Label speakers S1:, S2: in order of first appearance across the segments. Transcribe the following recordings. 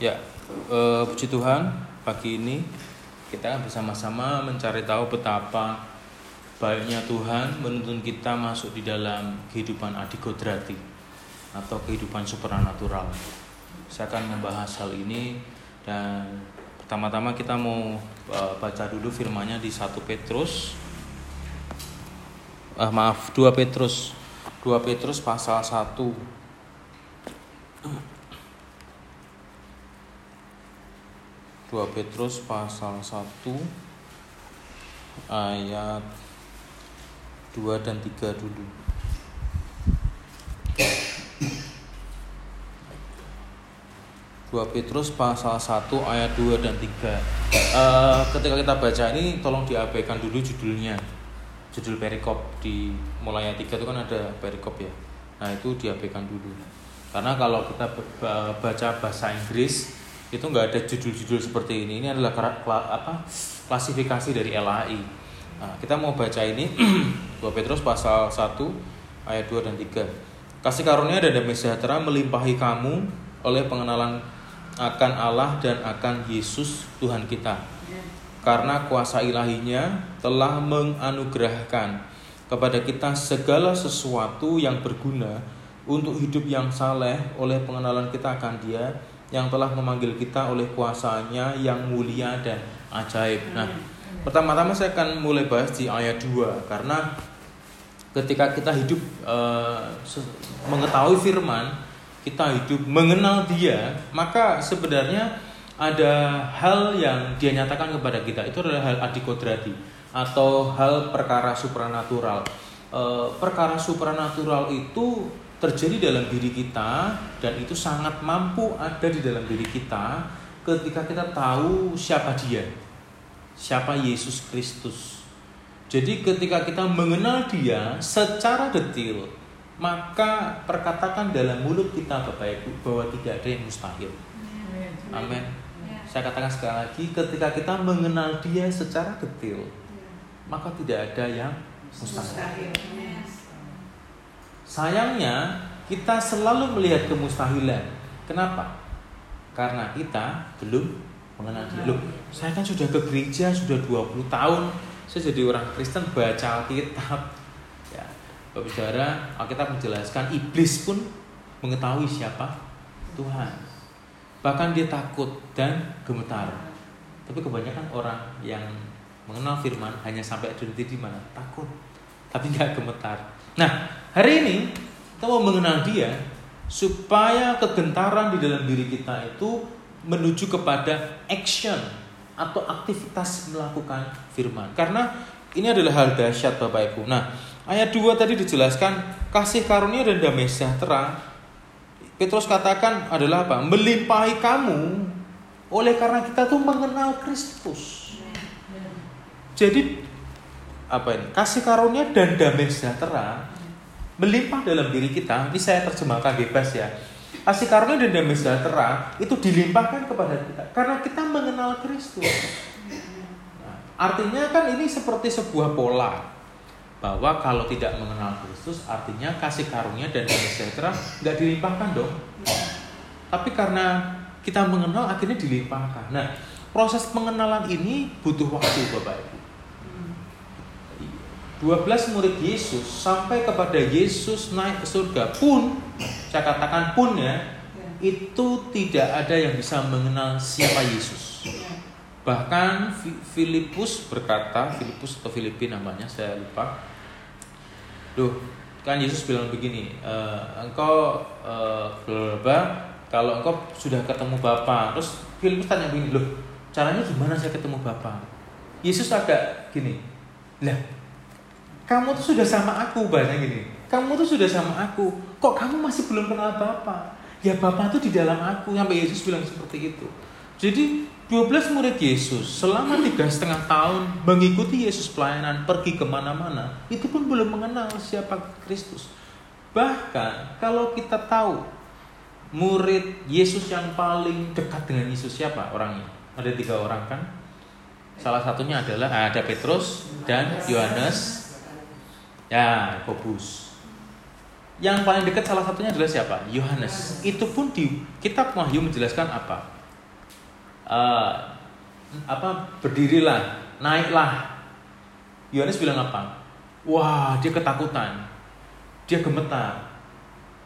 S1: Ya, eh, puji Tuhan, pagi ini kita bersama-sama mencari tahu betapa baiknya Tuhan menuntun kita masuk di dalam kehidupan adikodrati atau kehidupan supernatural. Saya akan membahas hal ini dan pertama-tama kita mau eh, baca dulu firmanya di 1 Petrus. Ah, maaf 2 Petrus. 2 Petrus pasal 1 2 Petrus pasal 1 ayat 2 dan 3 dulu. Dua Petrus pasal 1 ayat 2 dan 3 uh, Ketika kita baca ini tolong diabaikan dulu judulnya. Judul perikop di mulai ayat 3 itu kan ada perikop ya. Nah itu diabaikan dulu. Karena kalau kita baca bahasa Inggris itu nggak ada judul-judul seperti ini. Ini adalah apa klasifikasi dari LAI. Nah, kita mau baca ini 2 Petrus pasal 1 ayat 2 dan 3. Kasih karunia dan damai sejahtera melimpahi kamu oleh pengenalan akan Allah dan akan Yesus Tuhan kita. Karena kuasa ilahinya telah menganugerahkan kepada kita segala sesuatu yang berguna untuk hidup yang saleh oleh pengenalan kita akan Dia yang telah memanggil kita oleh kuasanya yang mulia dan ajaib. Nah, pertama-tama saya akan mulai bahas di ayat 2 karena ketika kita hidup uh, mengetahui firman, kita hidup mengenal dia, maka sebenarnya ada hal yang dia nyatakan kepada kita itu adalah hal adikodrati atau hal perkara supranatural. Uh, perkara supranatural itu terjadi dalam diri kita dan itu sangat mampu ada di dalam diri kita ketika kita tahu siapa dia. Siapa Yesus Kristus. Jadi ketika kita mengenal dia secara detil, maka perkatakan dalam mulut kita Bapak Ibu bahwa tidak ada yang mustahil. Amin. Saya katakan sekali lagi, ketika kita mengenal dia secara detil, maka tidak ada yang mustahil. Sayangnya kita selalu melihat kemustahilan. Kenapa? Karena kita belum mengenal dia. Loh, saya kan sudah ke gereja sudah 20 tahun. Saya jadi orang Kristen baca Alkitab. Ya, Bapak Saudara, Alkitab menjelaskan iblis pun mengetahui siapa Tuhan. Bahkan dia takut dan gemetar. Tapi kebanyakan orang yang mengenal firman hanya sampai di mana? Takut. Tapi nggak gemetar. Nah, hari ini kita mau mengenal dia supaya kegentaran di dalam diri kita itu menuju kepada action atau aktivitas melakukan firman. Karena ini adalah hal dahsyat Bapak Ibu. Nah, ayat 2 tadi dijelaskan kasih karunia dan damai sejahtera. Petrus katakan adalah apa? Melimpahi kamu oleh karena kita tuh mengenal Kristus. Jadi apa ini kasih karunia dan damai sejahtera melimpah dalam diri kita. Ini saya terjemahkan bebas ya. Kasih karunia dan damai sejahtera itu dilimpahkan kepada kita karena kita mengenal Kristus. Nah, artinya kan ini seperti sebuah pola bahwa kalau tidak mengenal Kristus artinya kasih karunia dan damai sejahtera nggak dilimpahkan dong. Tapi karena kita mengenal akhirnya dilimpahkan. Nah proses pengenalan ini butuh waktu Bapak Ibu 12 murid Yesus sampai kepada Yesus naik ke surga pun saya katakan pun ya itu tidak ada yang bisa mengenal siapa Yesus. Bahkan Filipus berkata, Filipus atau Filipi namanya saya lupa. Duh, kan Yesus bilang begini, e, engkau e, kalau engkau sudah ketemu Bapa, terus Filipus tanya begini, loh caranya gimana saya ketemu Bapa? Yesus agak gini, lah kamu tuh sudah sama aku banyak gini. Kamu tuh sudah sama aku. Kok kamu masih belum kenal Bapak? Ya Bapak tuh di dalam aku. Sampai Yesus bilang seperti itu. Jadi 12 murid Yesus selama tiga setengah tahun mengikuti Yesus pelayanan pergi ke mana-mana itu pun belum mengenal siapa Kristus. Bahkan kalau kita tahu murid Yesus yang paling dekat dengan Yesus siapa orangnya? Ada tiga orang kan? Salah satunya adalah ada Petrus dan Yohanes Ya, Yakobus. Yang paling dekat salah satunya adalah siapa? Yohanes. Itu pun di kitab Wahyu menjelaskan apa? uh, apa berdirilah, naiklah. Yohanes bilang apa? Wah, dia ketakutan. Dia gemetar.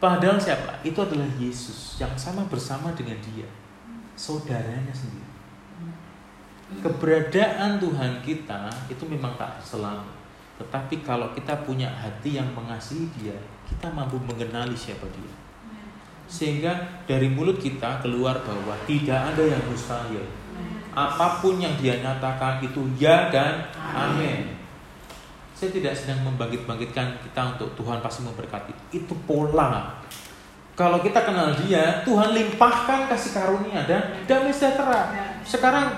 S1: Padahal siapa? Itu adalah Yesus yang sama bersama dengan dia. Saudaranya sendiri. Keberadaan Tuhan kita itu memang tak selalu. Tetapi kalau kita punya hati yang mengasihi dia, kita mampu mengenali siapa dia. Sehingga dari mulut kita keluar bahwa tidak ada yang mustahil. Apa pun yang dia nyatakan itu ya dan amin. Saya tidak sedang membangkit-bangkitkan kita untuk Tuhan pasti memberkati. Itu pola. Kalau kita kenal dia, Tuhan limpahkan kasih karunia dan damai sejahtera. Sekarang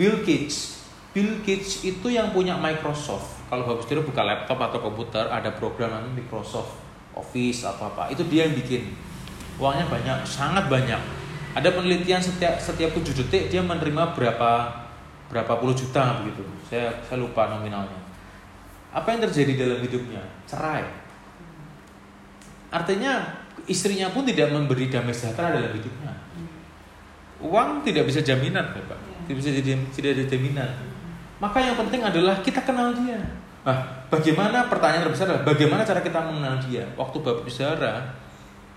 S1: Bill Gates, Bill Gates itu yang punya Microsoft. Kalau Bapak Saudara buka laptop atau komputer, ada program Microsoft Office atau apa. Itu dia yang bikin uangnya banyak, sangat banyak. Ada penelitian setiap setiap 7 detik dia menerima berapa berapa puluh juta begitu. Saya saya lupa nominalnya. Apa yang terjadi dalam hidupnya? Cerai. Artinya istrinya pun tidak memberi damai sejahtera dalam hidupnya. Uang tidak bisa jaminan, Bapak. Tidak bisa jadi tidak ada jaminan. Maka yang penting adalah kita kenal dia. Nah, bagaimana pertanyaan terbesar adalah bagaimana cara kita mengenal dia? Waktu Bapak Saudara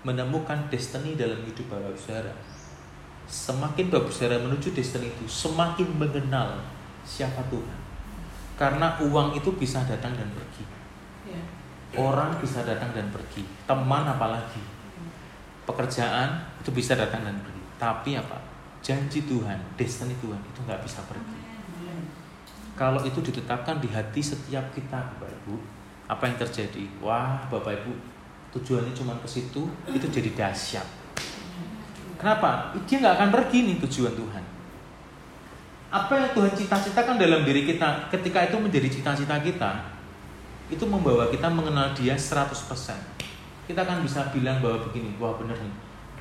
S1: menemukan destiny dalam hidup Bapak Saudara. Semakin Bapak Saudara menuju destiny itu, semakin mengenal siapa Tuhan. Karena uang itu bisa datang dan pergi. Ya. Orang bisa datang dan pergi. Teman apalagi. Pekerjaan itu bisa datang dan pergi. Tapi apa? Janji Tuhan, destiny Tuhan itu nggak bisa pergi. Kalau itu ditetapkan di hati setiap kita, Bapak Ibu, apa yang terjadi? Wah, Bapak Ibu, tujuannya cuma ke situ, itu jadi dahsyat. Kenapa? Dia nggak akan pergi nih tujuan Tuhan. Apa yang Tuhan cita-citakan dalam diri kita ketika itu menjadi cita-cita kita, itu membawa kita mengenal dia 100%. Kita akan bisa bilang bahwa begini, wah bener nih,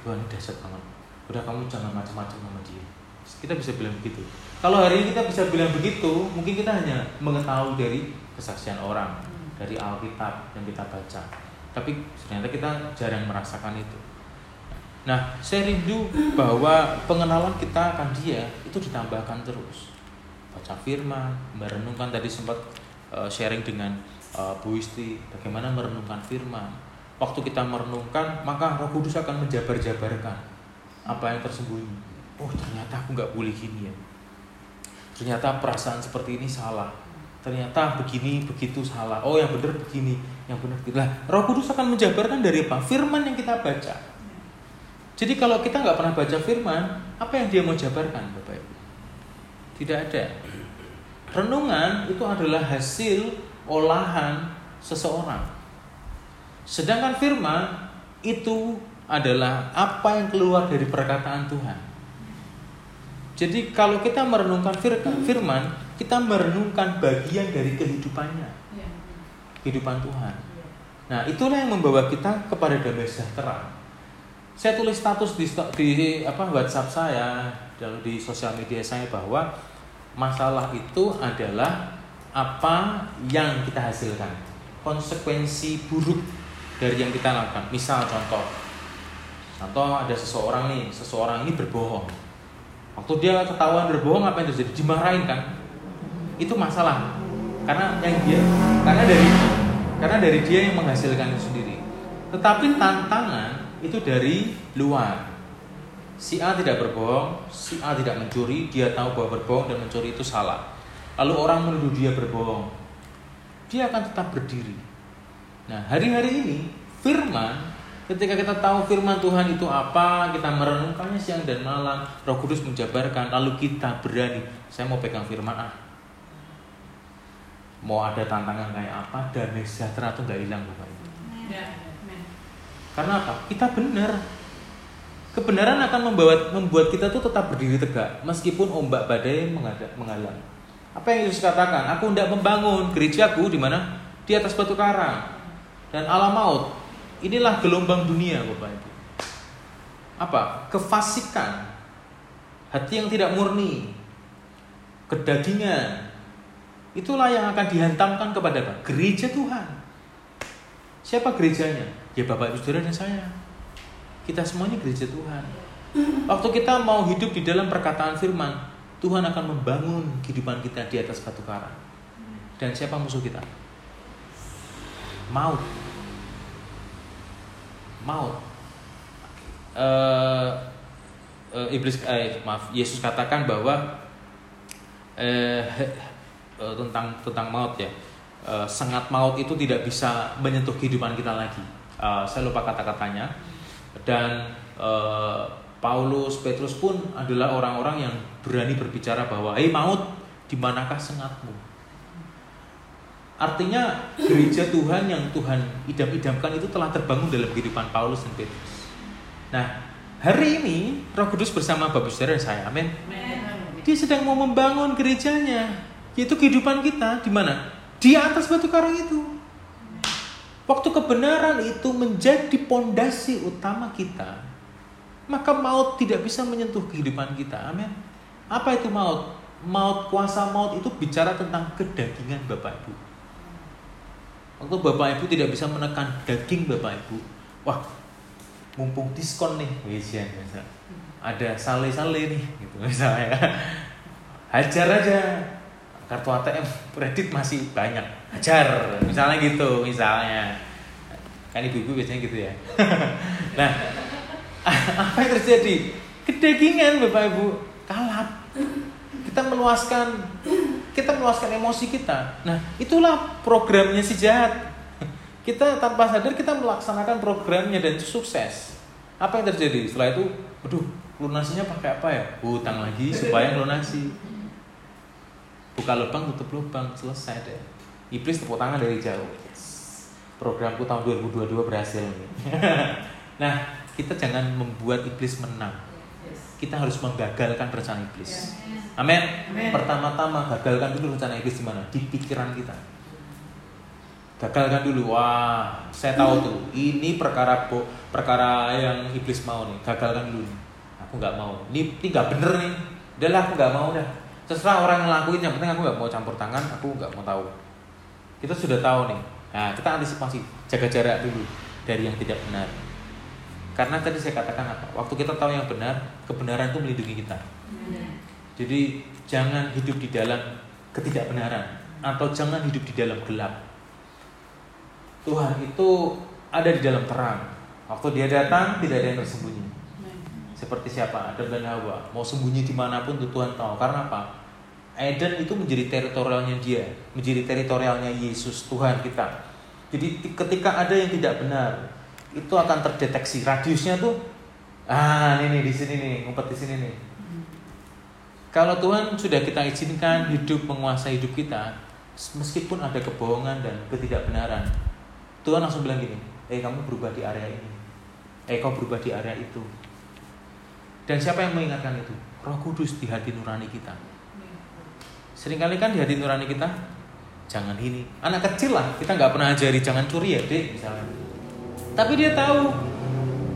S1: Tuhan dahsyat banget. Udah kamu jangan macam-macam sama dia. Kita bisa bilang begitu. Kalau hari ini kita bisa bilang begitu, mungkin kita hanya mengetahui dari kesaksian orang, dari Alkitab yang kita baca tapi ternyata kita jarang merasakan itu. Nah, saya rindu bahwa pengenalan kita akan dia itu ditambahkan terus. Baca firman, merenungkan tadi sempat uh, sharing dengan uh, Bu Isti bagaimana merenungkan firman. Waktu kita merenungkan, maka Roh Kudus akan menjabar-jabarkan apa yang tersembunyi. Oh, ternyata aku nggak boleh gini ya. Ternyata perasaan seperti ini salah. Ternyata begini begitu salah. Oh yang benar begini yang benar begini. Lah Roh Kudus akan menjabarkan dari apa? Firman yang kita baca. Jadi kalau kita nggak pernah baca firman apa yang dia mau jabarkan bapak ibu? Tidak ada. Renungan itu adalah hasil olahan seseorang. Sedangkan firman itu adalah apa yang keluar dari perkataan Tuhan jadi kalau kita merenungkan firman, kita merenungkan bagian dari kehidupannya. Iya. Kehidupan Tuhan. Nah, itulah yang membawa kita kepada damai sejahtera. Saya tulis status di, di apa WhatsApp saya dan di sosial media saya bahwa masalah itu adalah apa yang kita hasilkan. Konsekuensi buruk dari yang kita lakukan. Misal contoh. Contoh ada seseorang nih, seseorang ini berbohong Waktu dia ketahuan berbohong apa yang terjadi? Dimarahin kan? Itu masalah. Karena yang dia karena dari karena dari dia yang menghasilkan itu sendiri. Tetapi tantangan itu dari luar. Si A tidak berbohong, si A tidak mencuri, dia tahu bahwa berbohong dan mencuri itu salah. Lalu orang menuduh dia berbohong. Dia akan tetap berdiri. Nah, hari-hari ini firman Ketika kita tahu firman Tuhan itu apa, kita merenungkannya siang dan malam, Roh Kudus menjabarkan, lalu kita berani, saya mau pegang firman ah. Mau ada tantangan kayak apa, damai sejahtera itu nggak hilang Bapak Ibu. Ya, Karena apa? Kita benar. Kebenaran akan membawa, membuat kita tuh tetap berdiri tegak, meskipun ombak badai menghalang. Apa yang Yesus katakan? Aku tidak membangun gerejaku di mana? Di atas batu karang. Dan alam maut Inilah gelombang dunia Bapak Ibu. Apa? Kefasikan. Hati yang tidak murni. Kedagingan. Itulah yang akan dihantamkan kepada apa? Gereja Tuhan. Siapa gerejanya? Ya Bapak Ibu Saudara dan saya. Kita semuanya gereja Tuhan. Waktu kita mau hidup di dalam perkataan firman, Tuhan akan membangun kehidupan kita di atas batu karang. Dan siapa musuh kita? Maut. Maut. Uh, uh, iblis, eh, maaf, Yesus katakan bahwa uh, uh, tentang tentang maut ya. Uh, sengat maut itu tidak bisa menyentuh kehidupan kita lagi. Uh, saya lupa kata-katanya. Dan uh, Paulus, Petrus pun adalah orang-orang yang berani berbicara bahwa, "Hei maut, di manakah sengatmu?" Artinya gereja Tuhan yang Tuhan idam-idamkan itu telah terbangun dalam kehidupan Paulus dan Petrus. Nah, hari ini Roh Kudus bersama Bapak Saudara dan saya, amin. Dia sedang mau membangun gerejanya, yaitu kehidupan kita di mana? Di atas batu karang itu. Waktu kebenaran itu menjadi pondasi utama kita, maka maut tidak bisa menyentuh kehidupan kita. Amin. Apa itu maut? Maut, kuasa maut itu bicara tentang kedagingan Bapak Ibu. Waktu Bapak Ibu tidak bisa menekan daging Bapak Ibu, wah, mumpung diskon nih, wisian misal. Ada sale-sale nih, gitu misalnya. Hajar aja. Kartu ATM kredit masih banyak. Hajar, misalnya gitu, misalnya. Kan ibu-ibu biasanya gitu ya. nah, apa yang terjadi? Kedagingan Bapak Ibu kalap. Kita meluaskan kita meluaskan emosi kita. Nah, itulah programnya si jahat. Kita tanpa sadar kita melaksanakan programnya dan sukses. Apa yang terjadi? Setelah itu, aduh, lunasinya pakai apa ya? Hutang lagi supaya lunasi. Buka lubang, tutup lubang, selesai deh. Iblis tepuk tangan dari jauh. Programku tahun 2022 berhasil nah, kita jangan membuat iblis menang. Kita harus menggagalkan rencana iblis. Amin. Pertama-tama gagalkan dulu rencana iblis di mana? Di pikiran kita. Gagalkan dulu. Wah, saya tahu tuh. Ini perkara bo, perkara yang iblis mau nih. Gagalkan dulu. Aku nggak mau. Ini ini nggak bener nih. Udahlah aku nggak mau dah. Terserah orang ngelakuin. Yang penting aku nggak mau campur tangan. Aku nggak mau tahu. Kita sudah tahu nih. Nah, kita antisipasi. Jaga jarak dulu dari yang tidak benar. Karena tadi saya katakan apa? Waktu kita tahu yang benar, kebenaran itu melindungi kita. Jadi jangan hidup di dalam ketidakbenaran atau jangan hidup di dalam gelap. Tuhan itu ada di dalam terang. Waktu dia datang tidak ada yang tersembunyi. Seperti siapa? Adam dan Hawa. Mau sembunyi di mana pun tuh Tuhan tahu. Karena apa? Eden itu menjadi teritorialnya dia, menjadi teritorialnya Yesus Tuhan kita. Jadi ketika ada yang tidak benar, itu akan terdeteksi. Radiusnya tuh ah ini di sini nih ngumpet di sini nih. Kalau Tuhan sudah kita izinkan hidup menguasai hidup kita meskipun ada kebohongan dan ketidakbenaran Tuhan langsung bilang gini eh kamu berubah di area ini. Eh kau berubah di area itu. Dan siapa yang mengingatkan itu? Roh Kudus di hati nurani kita. Seringkali kan di hati nurani kita jangan ini. Anak kecil lah kita nggak pernah ajari jangan curi ya dek misalnya tapi dia tahu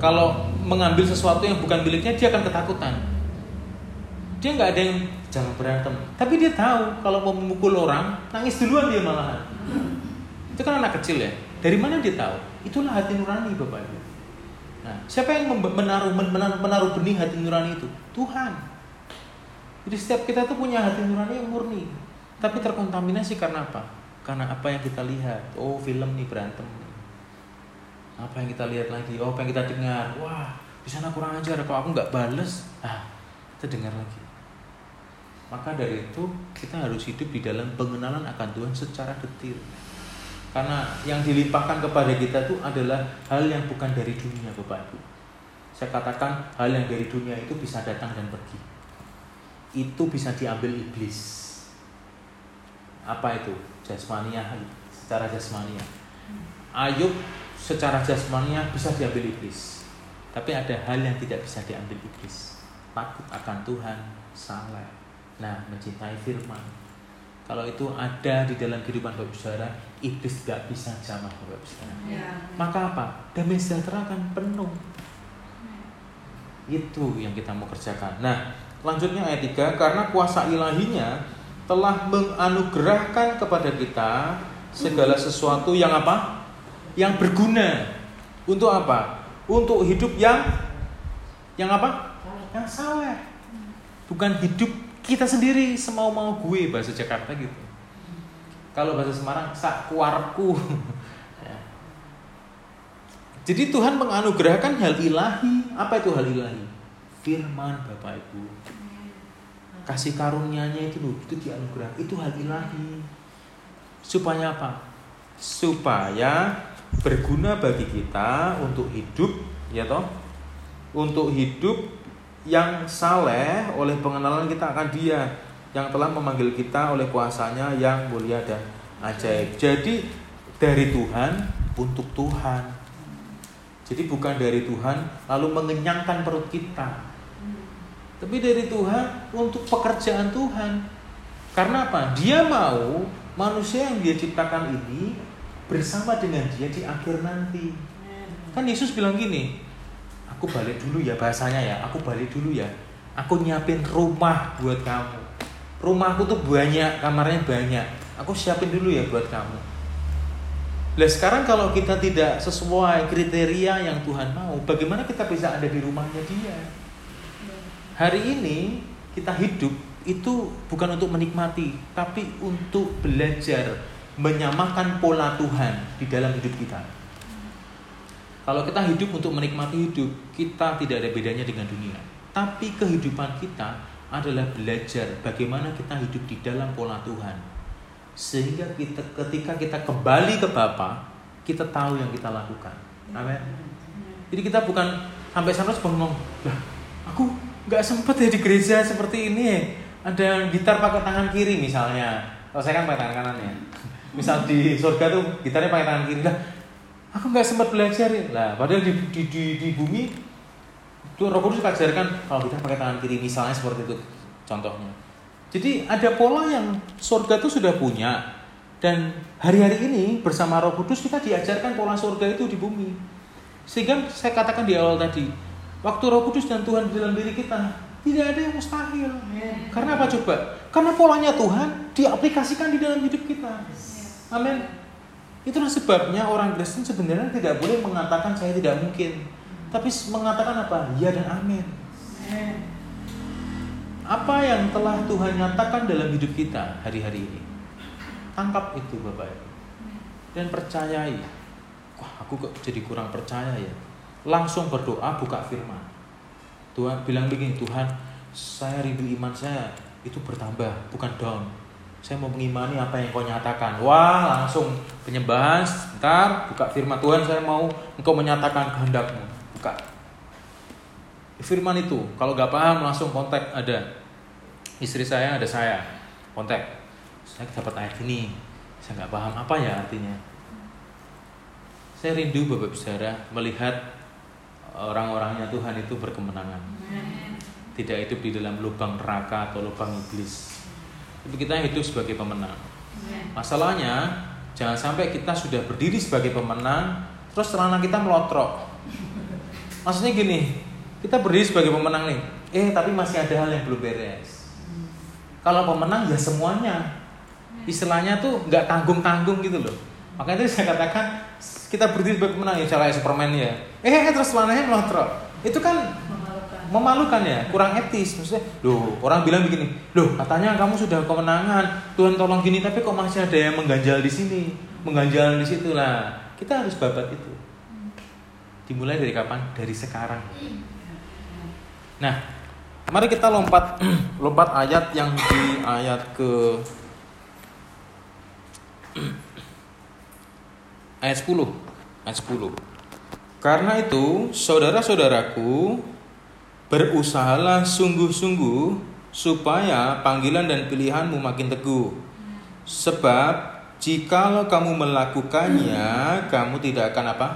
S1: kalau mengambil sesuatu yang bukan miliknya dia akan ketakutan. Dia nggak ada yang jangan berantem. Tapi dia tahu kalau mau memukul orang nangis duluan dia malahan. Itu kan anak kecil ya. Dari mana dia tahu? Itulah hati nurani bapak ibu. Nah, siapa yang menaruh, menaruh, menaruh benih hati nurani itu? Tuhan. Jadi setiap kita tuh punya hati nurani yang murni. Tapi terkontaminasi karena apa? Karena apa yang kita lihat. Oh film nih berantem apa yang kita lihat lagi? Oh apa yang kita dengar? Wah di sana kurang ajar. Kalau aku nggak bales ah kita dengar lagi. Maka dari itu kita harus hidup di dalam pengenalan akan Tuhan secara detil. Karena yang dilimpahkan kepada kita itu adalah hal yang bukan dari dunia Bapak Ibu. Saya katakan hal yang dari dunia itu bisa datang dan pergi. Itu bisa diambil iblis. Apa itu? Jasmania secara jasmania. Ayub secara jasmania bisa diambil iblis. Tapi ada hal yang tidak bisa diambil iblis. Takut akan Tuhan, salah. Nah, mencintai firman. Kalau itu ada di dalam kehidupan Bapak Saudara, iblis tidak bisa jamah Bapak Saudara. Ya. Maka apa? Damai sejahtera akan penuh. Itu yang kita mau kerjakan. Nah, lanjutnya ayat 3, karena kuasa ilahinya telah menganugerahkan kepada kita segala sesuatu yang apa? Yang berguna. Untuk apa? Untuk hidup yang yang apa? Yang saleh. Bukan hidup kita sendiri semau-mau gue bahasa Jakarta gitu. Kalau bahasa Semarang sak kuarku. Ya. Jadi Tuhan menganugerahkan hal ilahi. Apa itu hal ilahi? Firman Bapak Ibu. Kasih karunia-Nya itu loh, itu dianugerah. Itu hal ilahi. Supaya apa? Supaya berguna bagi kita untuk hidup, ya toh? Untuk hidup yang saleh oleh pengenalan kita akan Dia yang telah memanggil kita oleh kuasanya yang mulia dan ajaib. Jadi dari Tuhan untuk Tuhan. Jadi bukan dari Tuhan lalu mengenyangkan perut kita. Tapi dari Tuhan untuk pekerjaan Tuhan. Karena apa? Dia mau manusia yang dia ciptakan ini bersama dengan dia di akhir nanti. Kan Yesus bilang gini, aku balik dulu ya bahasanya ya, aku balik dulu ya. Aku nyiapin rumah buat kamu rumahku tuh banyak, kamarnya banyak. Aku siapin dulu ya buat kamu. Nah sekarang kalau kita tidak sesuai kriteria yang Tuhan mau, bagaimana kita bisa ada di rumahnya dia? Hari ini kita hidup itu bukan untuk menikmati, tapi untuk belajar menyamakan pola Tuhan di dalam hidup kita. Kalau kita hidup untuk menikmati hidup, kita tidak ada bedanya dengan dunia. Tapi kehidupan kita adalah belajar bagaimana kita hidup di dalam pola Tuhan. Sehingga kita ketika kita kembali ke Bapa, kita tahu yang kita lakukan. Amin. Jadi kita bukan sampai sana ngomong, lah aku nggak sempet ya di gereja seperti ini. Ada gitar pakai tangan kiri misalnya. Kalau saya kan pakai tangan kanan ya. Misal di surga tuh gitarnya pakai tangan kiri lah. Aku nggak sempat belajar ya. Lah padahal di, di, di, di bumi Tuh Roh Kudus ajarkan kalau kita pakai tangan kiri misalnya seperti itu contohnya. Jadi ada pola yang surga itu sudah punya dan hari-hari ini bersama Roh Kudus kita diajarkan pola surga itu di bumi. Sehingga saya katakan di awal tadi, waktu Roh Kudus dan Tuhan di dalam diri kita tidak ada yang mustahil. Karena apa coba? Karena polanya Tuhan diaplikasikan di dalam hidup kita. Amin. Itulah sebabnya orang Kristen sebenarnya tidak boleh mengatakan saya tidak mungkin tapi mengatakan apa? Ya dan amin. Apa yang telah Tuhan nyatakan dalam hidup kita hari-hari ini? Tangkap itu Bapak Ibu. Dan percayai. Wah, aku kok jadi kurang percaya ya. Langsung berdoa buka firman. Tuhan bilang begini, Tuhan, saya rindu iman saya itu bertambah, bukan down. Saya mau mengimani apa yang kau nyatakan. Wah, langsung penyembahan, sebentar, buka firman Tuhan, saya mau engkau menyatakan kehendakmu. Buka. Firman itu kalau nggak paham langsung kontak ada istri saya ada saya. Kontak. Saya dapat ayat ini. Saya nggak paham apa ya artinya. Saya rindu bapak saudara melihat orang-orangnya Tuhan itu berkemenangan. Tidak hidup di dalam lubang neraka atau lubang iblis tapi kita hidup sebagai pemenang masalahnya jangan sampai kita sudah berdiri sebagai pemenang terus celana kita melotrok Maksudnya gini, kita berdiri sebagai pemenang nih. Eh, tapi masih ada hal yang belum beres. Kalau pemenang ya semuanya. Istilahnya tuh nggak tanggung-tanggung gitu loh. Makanya tadi saya katakan kita berdiri sebagai pemenang ya cara Superman ya. Eh, eh terus celananya melontrok. Itu kan memalukan. ya, kurang etis. Maksudnya, loh orang bilang begini, loh katanya kamu sudah kemenangan, Tuhan tolong gini, tapi kok masih ada yang mengganjal di sini, mengganjal di situ lah. Kita harus babat itu. Dimulai dari kapan? Dari sekarang. Nah, mari kita lompat lompat ayat yang di ayat ke ayat 10. Ayat 10. Karena itu, saudara-saudaraku, berusahalah sungguh-sungguh supaya panggilan dan pilihanmu makin teguh. Sebab jikalau kamu melakukannya, kamu tidak akan apa?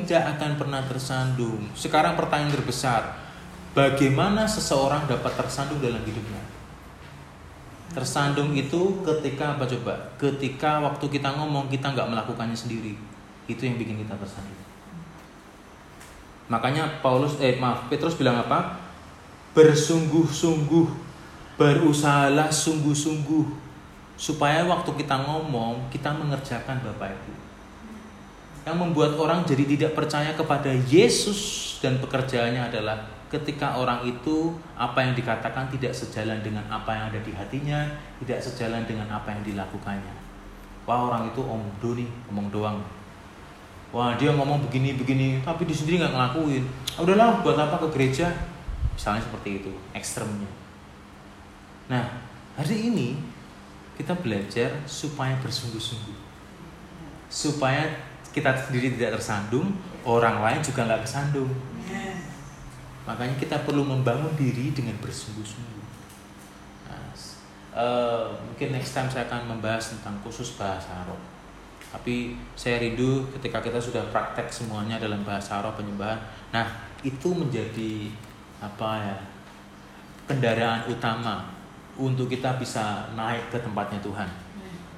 S1: tidak akan pernah tersandung. Sekarang pertanyaan terbesar, bagaimana seseorang dapat tersandung dalam hidupnya? Tersandung itu ketika apa coba? Ketika waktu kita ngomong kita nggak melakukannya sendiri, itu yang bikin kita tersandung. Makanya Paulus, eh maaf, Petrus bilang apa? Bersungguh-sungguh, berusahalah sungguh-sungguh supaya waktu kita ngomong kita mengerjakan Bapak Ibu yang membuat orang jadi tidak percaya kepada Yesus dan pekerjaannya adalah ketika orang itu apa yang dikatakan tidak sejalan dengan apa yang ada di hatinya, tidak sejalan dengan apa yang dilakukannya. Wah orang itu omdo nih, ngomong doang. Wah dia ngomong begini-begini, tapi di sendiri nggak ngelakuin. Ah, udahlah, buat apa ke gereja? Misalnya seperti itu, ekstremnya. Nah, hari ini kita belajar supaya bersungguh-sungguh. Supaya kita sendiri tidak tersandung, orang lain juga nggak kesandung. Makanya kita perlu membangun diri dengan bersungguh-sungguh. Nah, uh, mungkin next time saya akan membahas tentang khusus bahasa roh. Tapi saya rindu ketika kita sudah praktek semuanya dalam bahasa roh penyembahan. Nah, itu menjadi apa ya? kendaraan utama untuk kita bisa naik ke tempatnya Tuhan.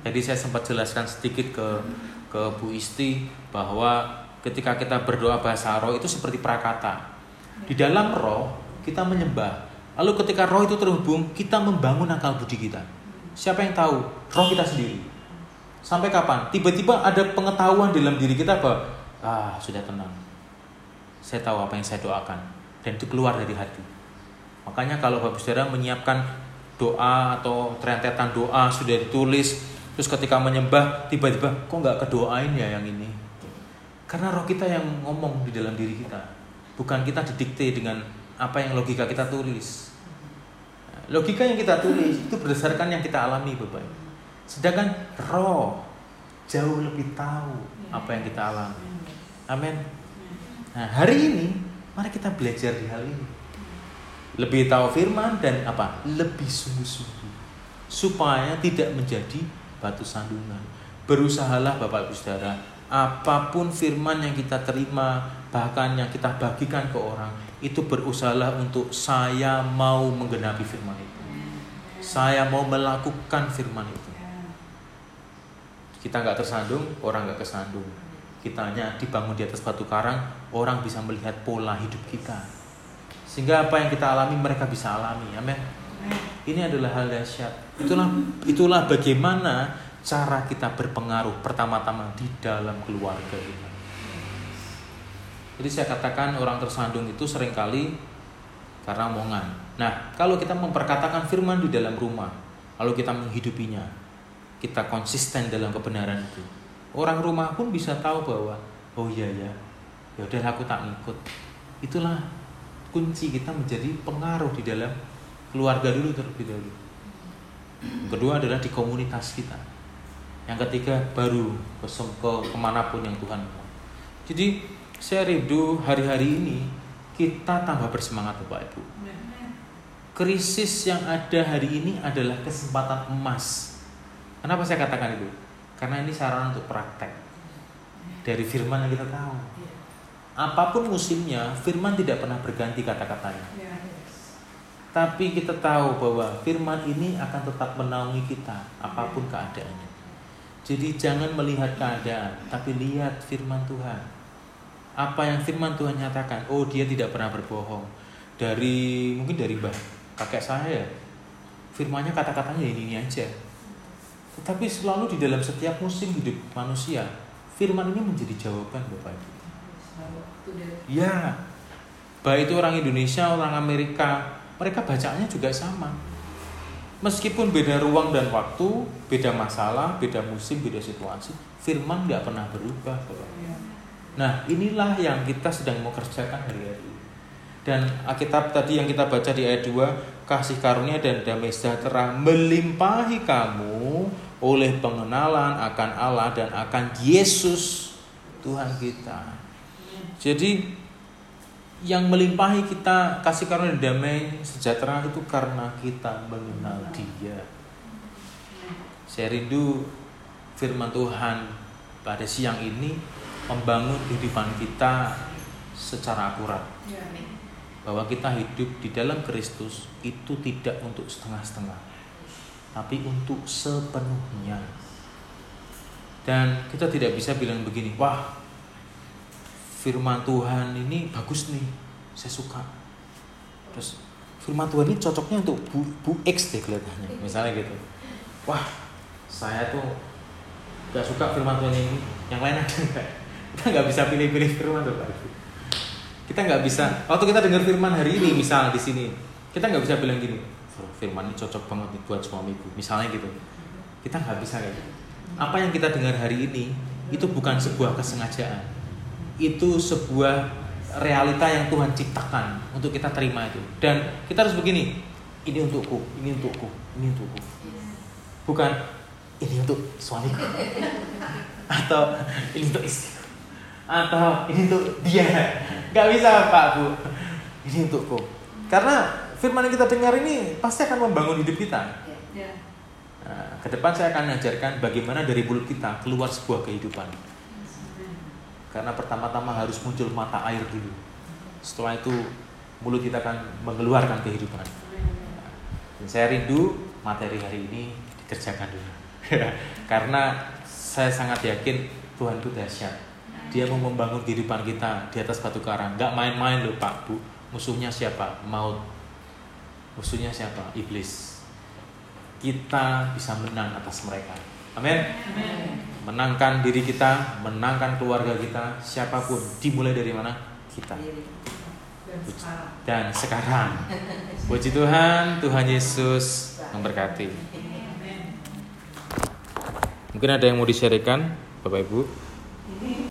S1: Jadi saya sempat jelaskan sedikit ke ke Bu Isti bahwa ketika kita berdoa bahasa roh itu seperti prakata di dalam roh kita menyembah. Lalu ketika roh itu terhubung, kita membangun akal budi kita. Siapa yang tahu? Roh kita sendiri. Sampai kapan? Tiba-tiba ada pengetahuan dalam diri kita bahwa ah sudah tenang. Saya tahu apa yang saya doakan dan itu keluar dari hati. Makanya kalau Bapak Saudara menyiapkan doa atau rentetan doa sudah ditulis, terus ketika menyembah tiba-tiba kok nggak kedoain ya yang ini? Karena roh kita yang ngomong di dalam diri kita bukan kita didikte dengan apa yang logika kita tulis. Logika yang kita tulis itu berdasarkan yang kita alami, Bapak. Sedangkan roh jauh lebih tahu apa yang kita alami. Amin. Nah, hari ini mari kita belajar di hal ini. Lebih tahu firman dan apa? Lebih sungguh-sungguh. Supaya tidak menjadi batu sandungan. Berusahalah Bapak Ibu Saudara, apa pun firman yang kita terima, bahkan yang kita bagikan ke orang itu berusaha untuk saya mau menggenapi firman itu saya mau melakukan firman itu kita nggak tersandung orang nggak kesandung. Kita hanya dibangun di atas batu karang orang bisa melihat pola hidup kita. Sehingga apa yang kita alami mereka bisa alami. Amin. Ini adalah hal dahsyat. Itulah itulah bagaimana cara kita berpengaruh pertama-tama di dalam keluarga kita. Jadi saya katakan orang tersandung itu sering kali karena omongan. Nah, kalau kita memperkatakan firman di dalam rumah, lalu kita menghidupinya, kita konsisten dalam kebenaran itu. Orang rumah pun bisa tahu bahwa oh iya ya, ya udah aku tak ngikut. Itulah kunci kita menjadi pengaruh di dalam keluarga dulu terlebih dahulu. kedua adalah di komunitas kita. Yang ketiga baru ke, ke ke mana pun yang Tuhan mau. Jadi saya rindu hari-hari ini kita tambah bersemangat Bapak Ibu. Krisis yang ada hari ini adalah kesempatan emas. Kenapa saya katakan itu? Karena ini saran untuk praktek dari firman yang kita tahu. Apa pun musimnya, firman tidak pernah berganti kata-katanya. Tapi kita tahu bahwa firman ini akan tetap menaungi kita apa pun keadaannya. Jadi jangan melihat keadaan, tapi lihat firman Tuhan apa yang firman Tuhan nyatakan oh dia tidak pernah berbohong dari mungkin dari bah kakek saya firmannya kata-katanya ini, ini aja tetapi selalu di dalam setiap musim hidup manusia firman ini menjadi jawaban bapak ibu. Ya baik itu orang Indonesia orang Amerika mereka bacanya juga sama. Meskipun beda ruang dan waktu beda masalah beda musim beda situasi firman nggak pernah berubah bapak Nah, inilah yang kita sedang mau kerjakan hari-hari. Ini. Dan Alkitab tadi yang kita baca di ayat 2, kasih karunia dan damai sejahtera melimpahi kamu oleh pengenalan akan Allah dan akan Yesus Tuhan kita. Jadi yang melimpahi kita kasih karunia dan damai sejahtera itu karena kita mengenal Dia. Saya rindu firman Tuhan pada siang ini membangun kehidupan kita secara akurat. Ya, Bahwa kita hidup di dalam Kristus itu tidak untuk setengah-setengah, tapi untuk sepenuhnya. Dan kita tidak bisa bilang begini, wah firman Tuhan ini bagus nih, saya suka. Terus firman Tuhan ini cocoknya untuk Bu, Bu X deh kelihatannya, misalnya gitu. Wah, saya tuh gak suka firman Tuhan ini, yang lain aja kita nggak bisa pilih-pilih firman tuh Pak kita nggak bisa waktu kita dengar firman hari ini misal di sini kita nggak bisa bilang gini "Oh, firman ini cocok banget nih buat suamiku misalnya gitu. Kita nggak bisa kayak gitu. apa yang kita dengar hari ini itu bukan sebuah kesengajaan. Itu sebuah realita yang Tuhan ciptakan untuk kita terima itu. Dan kita harus begini ini untukku ini untukku ini untukku. Bukan ini untuk suamiku. Atau ini untuk istriku atau ini untuk dia nggak bisa pak bu ini untukku karena firman yang kita dengar ini pasti akan membangun hidup kita Nah, ke depan saya akan mengajarkan bagaimana dari mulut kita keluar sebuah kehidupan. Karena pertama-tama harus muncul mata air dulu. Setelah itu mulut kita akan mengeluarkan kehidupan. Dan saya rindu materi hari ini dikerjakan dulu. Karena saya sangat yakin Tuhan itu dahsyat. Dia mau membangun kehidupan kita di atas batu karang. Gak main-main loh Pak Bu. Musuhnya siapa? Maut. Musuhnya siapa? Iblis kita bisa menang atas mereka. Amin. Menangkan diri kita, menangkan keluarga kita, siapa pun. Dimulai dari mana? Kita. Dan sekarang. Puji Tuhan, Tuhan Yesus memberkati. Mungkin ada yang mau disyarikan, Bapak Ibu.